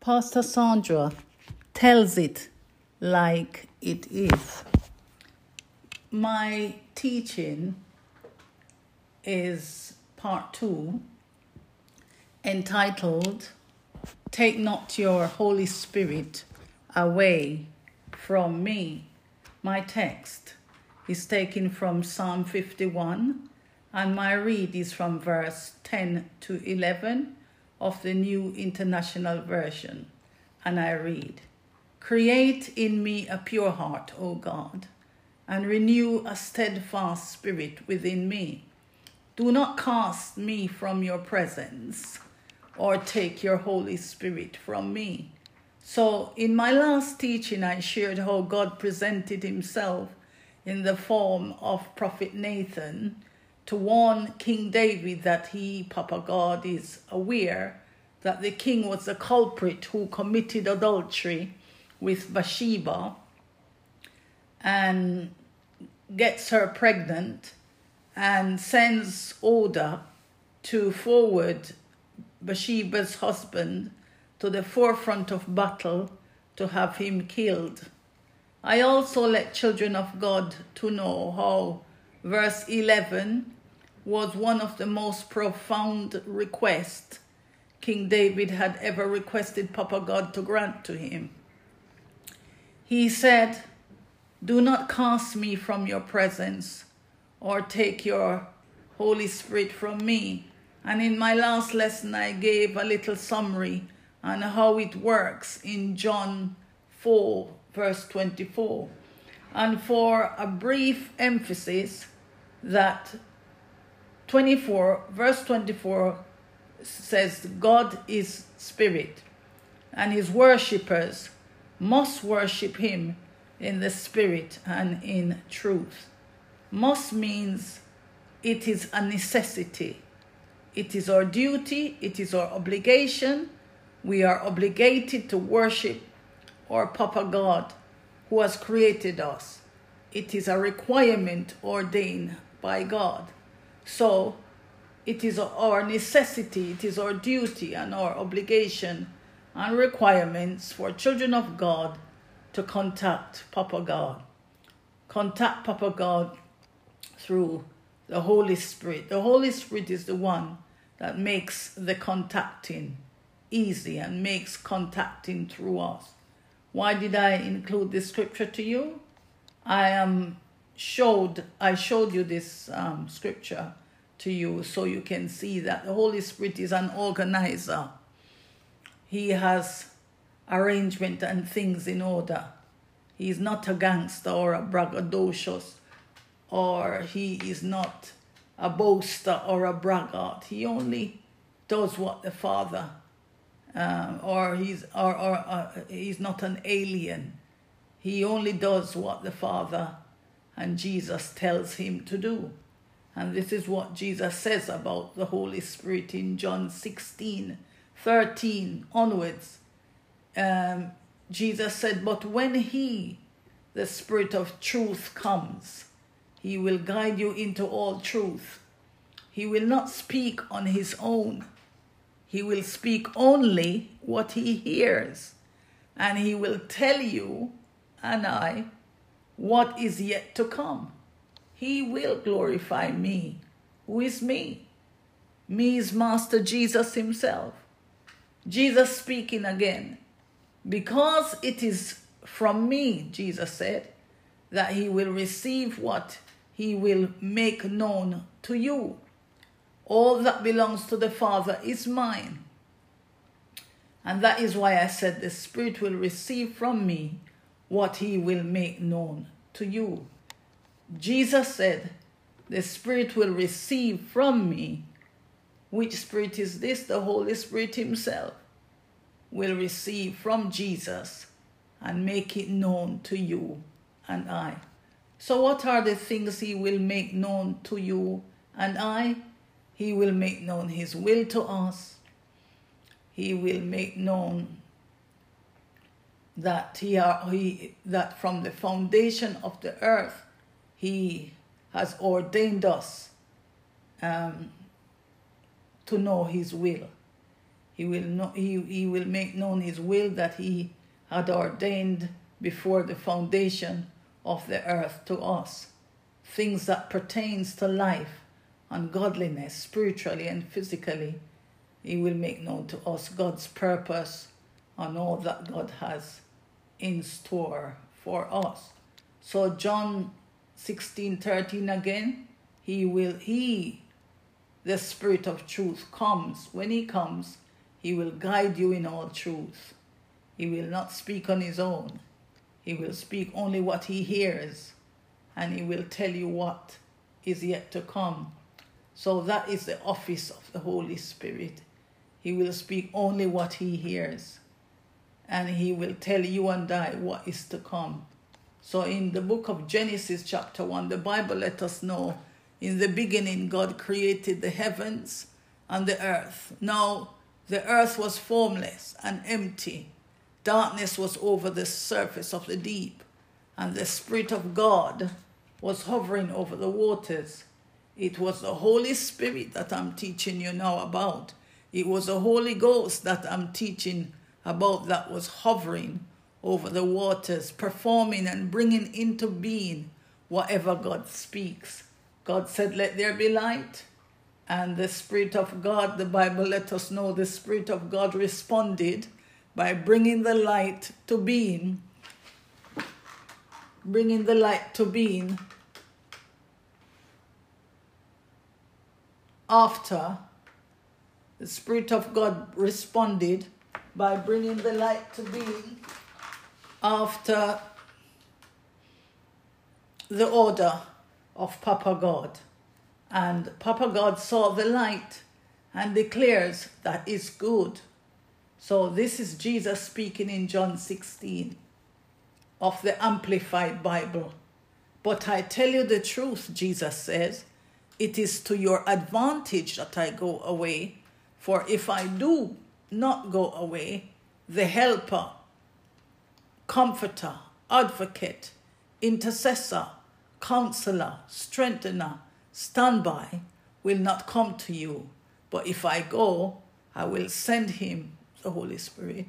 Pastor Sandra tells it like it is. My teaching is part two, entitled Take Not Your Holy Spirit Away from Me. My text is taken from Psalm 51, and my read is from verse 10 to 11 of the New International Version. And I read Create in me a pure heart, O God, and renew a steadfast spirit within me. Do not cast me from your presence or take your Holy Spirit from me. So, in my last teaching, I shared how God presented himself in the form of Prophet Nathan to warn King David that he, Papa God, is aware that the king was the culprit who committed adultery with Bathsheba and gets her pregnant and sends order to forward Bathsheba's husband to the forefront of battle to have him killed. I also let children of God to know how verse 11 was one of the most profound requests King David had ever requested Papa God to grant to him. He said, Do not cast me from your presence or take your Holy Spirit from me. And in my last lesson, I gave a little summary on how it works in John 4, verse 24. And for a brief emphasis, that 24, verse 24 says, God is spirit, and his worshippers must worship him in the spirit and in truth. Must means it is a necessity. It is our duty, it is our obligation. We are obligated to worship our Papa God who has created us. It is a requirement ordained by God. So it is our necessity, it is our duty and our obligation and requirements for children of God to contact Papa God. Contact Papa God through the Holy Spirit. The Holy Spirit is the one that makes the contacting easy and makes contacting through us. Why did I include this scripture to you? I am showed I showed you this um, scripture to you so you can see that the Holy Spirit is an organizer. He has arrangement and things in order. He is not a gangster or a braggadocious, or he is not a boaster or a braggart. He only does what the Father, um, or he's or, or uh, he's not an alien. He only does what the Father and Jesus tells him to do. And this is what Jesus says about the Holy Spirit in John 16 13 onwards. Um, Jesus said, But when He, the Spirit of truth, comes, He will guide you into all truth. He will not speak on His own, He will speak only what He hears, and He will tell you and I what is yet to come. He will glorify me. Who is me? Me is Master Jesus Himself. Jesus speaking again. Because it is from me, Jesus said, that He will receive what He will make known to you. All that belongs to the Father is mine. And that is why I said the Spirit will receive from me what He will make known to you. Jesus said, The Spirit will receive from me. Which Spirit is this? The Holy Spirit Himself will receive from Jesus and make it known to you and I. So, what are the things He will make known to you and I? He will make known His will to us. He will make known that he, he that from the foundation of the earth he has ordained us um, to know His will. He will, know, he, he will make known his will that he had ordained before the foundation of the earth to us. Things that pertains to life and godliness, spiritually and physically. He will make known to us God's purpose and all that God has in store for us. So John 16, 13 again, he will, he, the Spirit of truth, comes. When he comes, he will guide you in all truth. He will not speak on his own. He will speak only what he hears, and he will tell you what is yet to come. So that is the office of the Holy Spirit. He will speak only what he hears, and he will tell you and I what is to come. So in the book of Genesis, chapter 1, the Bible let us know in the beginning God created the heavens and the earth. Now the earth was formless and empty. Darkness was over the surface of the deep, and the Spirit of God was hovering over the waters. It was the Holy Spirit that I'm teaching you now about. It was the Holy Ghost that I'm teaching about that was hovering over the waters, performing and bringing into being whatever God speaks. God said, Let there be light. And the Spirit of God, the Bible let us know the Spirit of God responded by bringing the light to being, bringing the light to being after the Spirit of God responded by bringing the light to being after the order of Papa God. And Papa God saw the light and declares that is good. So this is Jesus speaking in John 16 of the Amplified Bible. But I tell you the truth, Jesus says, it is to your advantage that I go away. For if I do not go away, the Helper, Comforter, Advocate, Intercessor, Counselor, Strengthener, standby will not come to you. But if I go, I will send him, the Holy Spirit,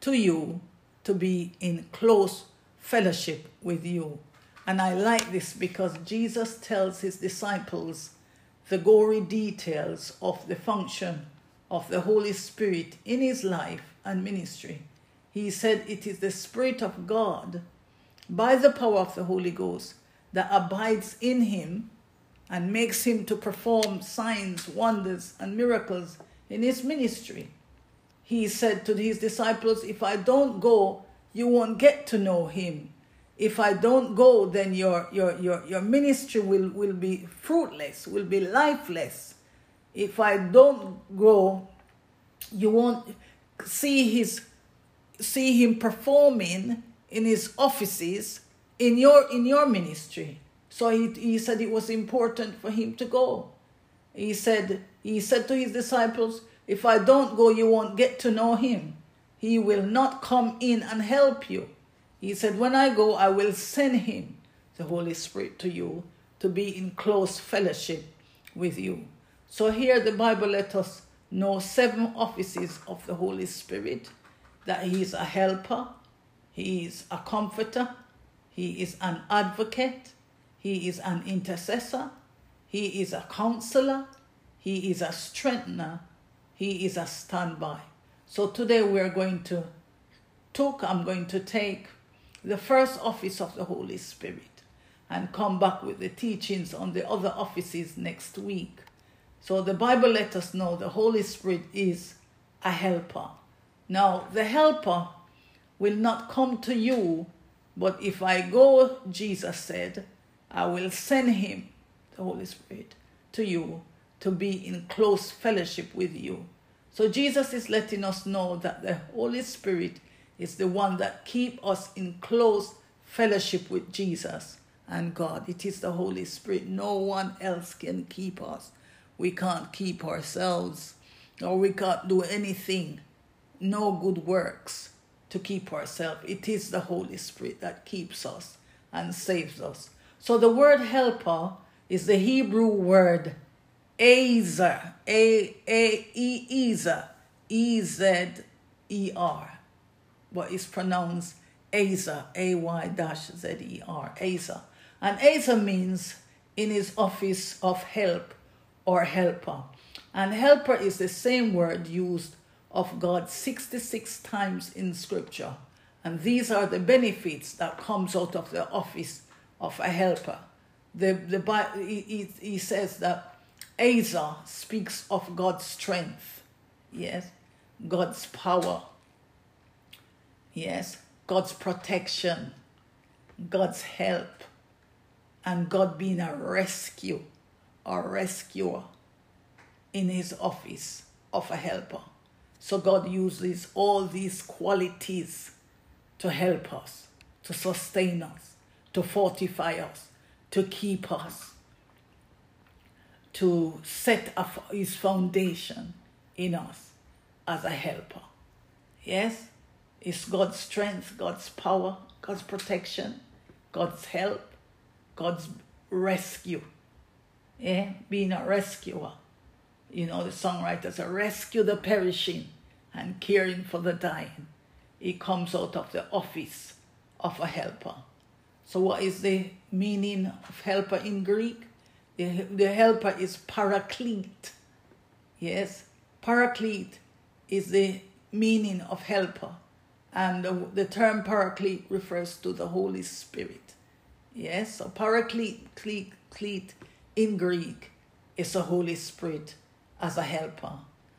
to you to be in close fellowship with you. And I like this because Jesus tells his disciples the gory details of the function of the Holy Spirit in his life and ministry. He said it is the Spirit of God by the power of the Holy Ghost that abides in him and makes him to perform signs, wonders, and miracles in his ministry. He said to his disciples, If I don't go, you won't get to know him. If I don't go, then your, your, your, your ministry will, will be fruitless, will be lifeless. If I don't go, you won't see his see him performing in his offices in your in your ministry so he, he said it was important for him to go. He said, he said to his disciples, if I don't go, you won't get to know him. He will not come in and help you. He said, when I go, I will send him, the Holy Spirit, to you to be in close fellowship with you. So here the Bible let us know seven offices of the Holy Spirit, that he is a helper, he is a comforter, he is an advocate, he is an intercessor. He is a counselor. He is a strengthener. He is a standby. So today we're going to talk, I'm going to take the first office of the Holy Spirit and come back with the teachings on the other offices next week. So the Bible let us know the Holy Spirit is a helper. Now, the helper will not come to you, but if I go, Jesus said, I will send him, the Holy Spirit, to you to be in close fellowship with you. So Jesus is letting us know that the Holy Spirit is the one that keep us in close fellowship with Jesus and God. It is the Holy Spirit. No one else can keep us. We can't keep ourselves or we can't do anything. No good works to keep ourselves. It is the Holy Spirit that keeps us and saves us. So the word helper is the Hebrew word Azer, A A E Ezer, E Z E R, but it's pronounced Azer, A Y dash Z E R, Azer. And Azer means in his office of help or helper. And helper is the same word used of God 66 times in scripture. And these are the benefits that comes out of the office of a helper. The, the, he, he says that Asa speaks of God's strength, yes, God's power, yes, God's protection, God's help, and God being a rescue or rescuer in his office of a helper. So God uses all these qualities to help us, to sustain us, to fortify us, to keep us, to set up his foundation in us as a helper. Yes, it's God's strength, God's power, God's protection, God's help, God's rescue. Yeah, being a rescuer. You know, the songwriters are rescue the perishing and caring for the dying. It comes out of the office of a helper. So, what is the meaning of helper in Greek? The, the helper is paraclete. Yes, paraclete is the meaning of helper. And the, the term paraclete refers to the Holy Spirit. Yes, so paraclete clete, in Greek is the Holy Spirit as a helper.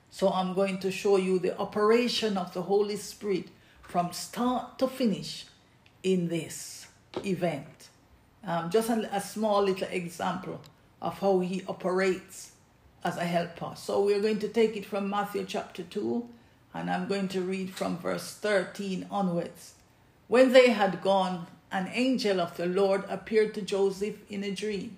So I'm going to show you the operation of the Holy Spirit from start to finish in this event. Um, just a, a small little example of how he operates as a helper. So we're going to take it from Matthew chapter 2, and I'm going to read from verse 13 onwards. When they had gone, an angel of the Lord appeared to Joseph in a dream.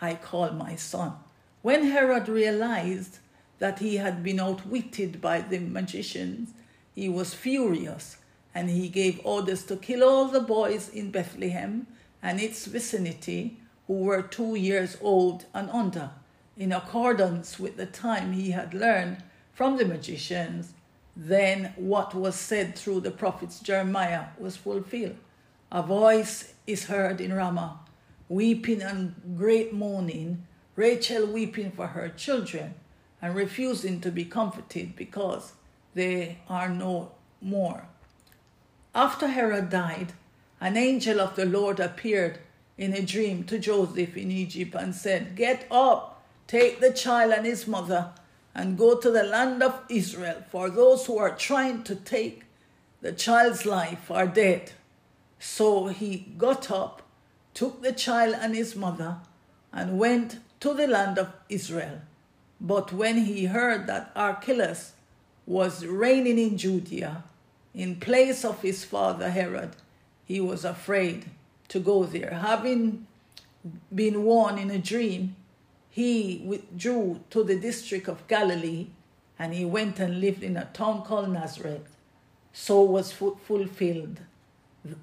I call my son. When Herod realized that he had been outwitted by the magicians, he was furious and he gave orders to kill all the boys in Bethlehem and its vicinity who were two years old and under, in accordance with the time he had learned from the magicians. Then what was said through the prophets Jeremiah was fulfilled. A voice is heard in Ramah, weeping and great mourning, Rachel weeping for her children and refusing to be comforted because they are no more. After Herod died, an angel of the Lord appeared in a dream to Joseph in Egypt and said, Get up, take the child and his mother, and go to the land of Israel, for those who are trying to take the child's life are dead. So he got up, took the child and his mother, and went to the land of Israel. But when he heard that Archelaus was reigning in Judea, in place of his father Herod, he was afraid to go there. Having been warned in a dream, he withdrew to the district of Galilee and he went and lived in a town called Nazareth. So was fulfilled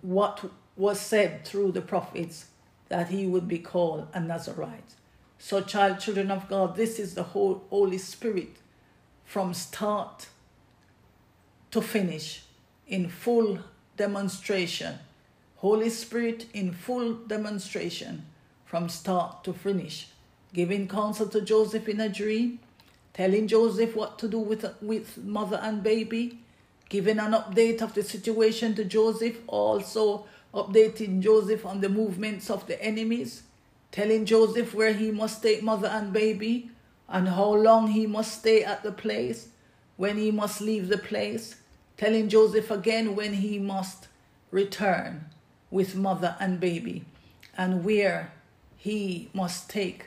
what was said through the prophets that he would be called a Nazarite. So, child, children of God, this is the whole Holy Spirit from start to finish in full demonstration. Holy Spirit in full demonstration from start to finish. Giving counsel to Joseph in a dream, telling Joseph what to do with, with mother and baby, giving an update of the situation to Joseph, also updating Joseph on the movements of the enemies, telling Joseph where he must take mother and baby, and how long he must stay at the place, when he must leave the place, telling Joseph again when he must return with mother and baby and where he must take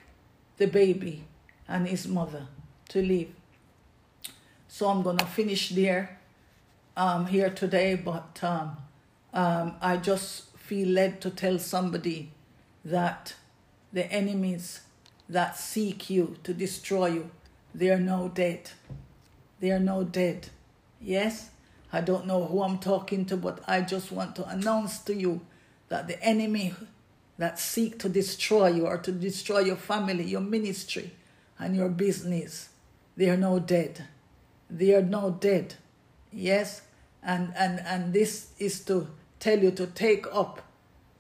the baby and his mother to live. So I'm going to finish there um, here today, but um, um, I just feel led to tell somebody that the enemies that seek you to destroy you, they are now dead. They are now dead. Yes? I don't know who I'm talking to, but I just want to announce to you that the enemy that seek to destroy you or to destroy your family, your ministry, and your business, they are now dead. They are now dead. Yes? And and and this is to tell you to take up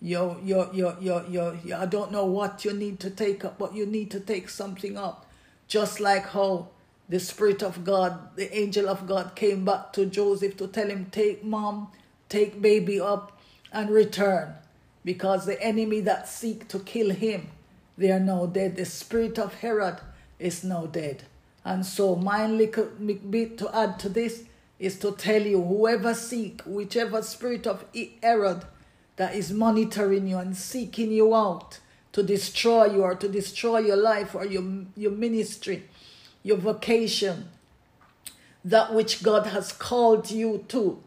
your your your your your, your I don't know what you need to take up, but you need to take something up. Just like how the Spirit of God, the angel of God came back to Joseph to tell him, Take mom, take baby up and return. Because the enemy that seek to kill him, they are now dead. The spirit of Herod is now dead. And so my little bit to add to this is to tell you, whoever seek, whichever spirit of Herod that is monitoring you and seeking you out to destroy you or to destroy your life or your, your ministry, your vocation, that which God has called you to,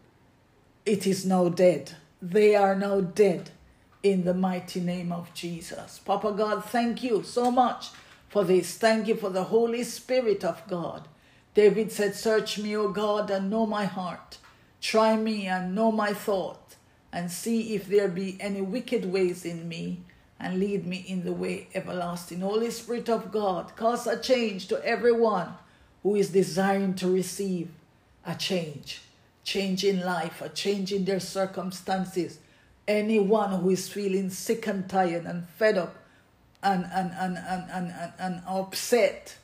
it is now dead. They are now dead in the mighty name of Jesus. Papa God, thank you so much for this. Thank you for the Holy Spirit of God. David said, Search me, O God, and know my heart. Try me and know my thought, and see if there be any wicked ways in me, and lead me in the way everlasting. Holy Spirit of God, cause a change to everyone who is desiring to receive a change. Change in life, a change in their circumstances. Anyone who is feeling sick and tired and fed up and, and, and, and, and, and, and upset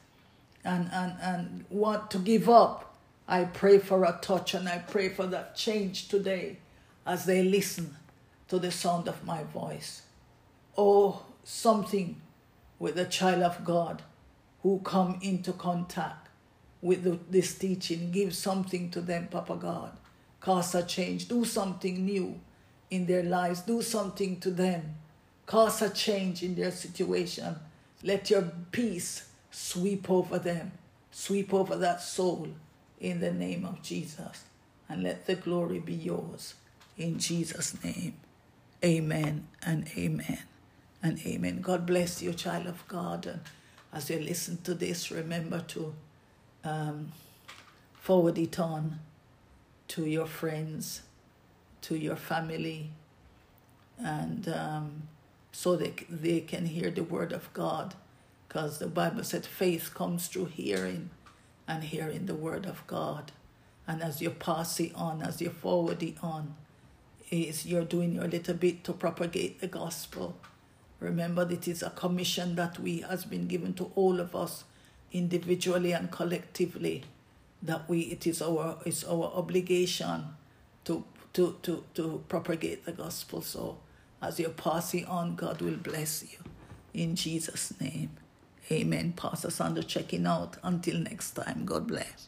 and, and, and want to give up, I pray for a touch and I pray for that change today as they listen to the sound of my voice Oh, something with the child of God who come into contact with the, this teaching. Give something to them, Papa God. Cause a change. Do something new in their lives. Do something to them. Cause a change in their situation. Let your peace sweep over them. Sweep over that soul in the name of Jesus. And let the glory be yours. In Jesus' name. Amen and amen and amen. God bless you, child of God. And as you listen to this, remember to um, forward it on to your friends, to your family, and um, so they, they can hear the word of God. Because the Bible said faith comes through hearing and hearing the word of God. And as you pass it on, as you forward it on, is you're doing your little bit to propagate the gospel. Remember, it is a commission that we has been given to all of us individually and collectively that we it is our it's our obligation to to to to propagate the gospel. So as you're passing on god will bless you. In jesus name amen. Pass us the checking out. Until next time. God bless